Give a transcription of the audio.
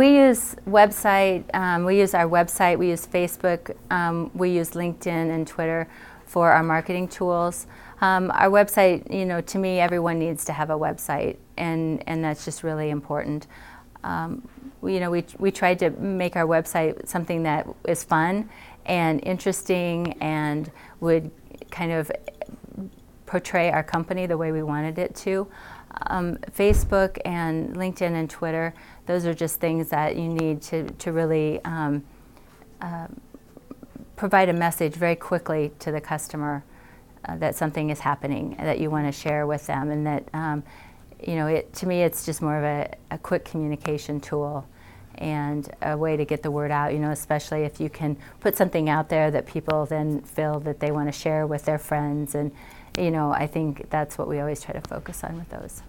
we use website. Um, we use our website. We use Facebook. Um, we use LinkedIn and Twitter for our marketing tools. Um, our website, you know, to me, everyone needs to have a website, and and that's just really important. Um, we, you know, we we tried to make our website something that is fun and interesting and would kind of portray our company the way we wanted it to. Um, Facebook and LinkedIn and Twitter, those are just things that you need to, to really um, uh, provide a message very quickly to the customer uh, that something is happening that you want to share with them and that um, you know it, to me it's just more of a, a quick communication tool and a way to get the word out, you know, especially if you can put something out there that people then feel that they want to share with their friends. And, you know, I think that's what we always try to focus on with those.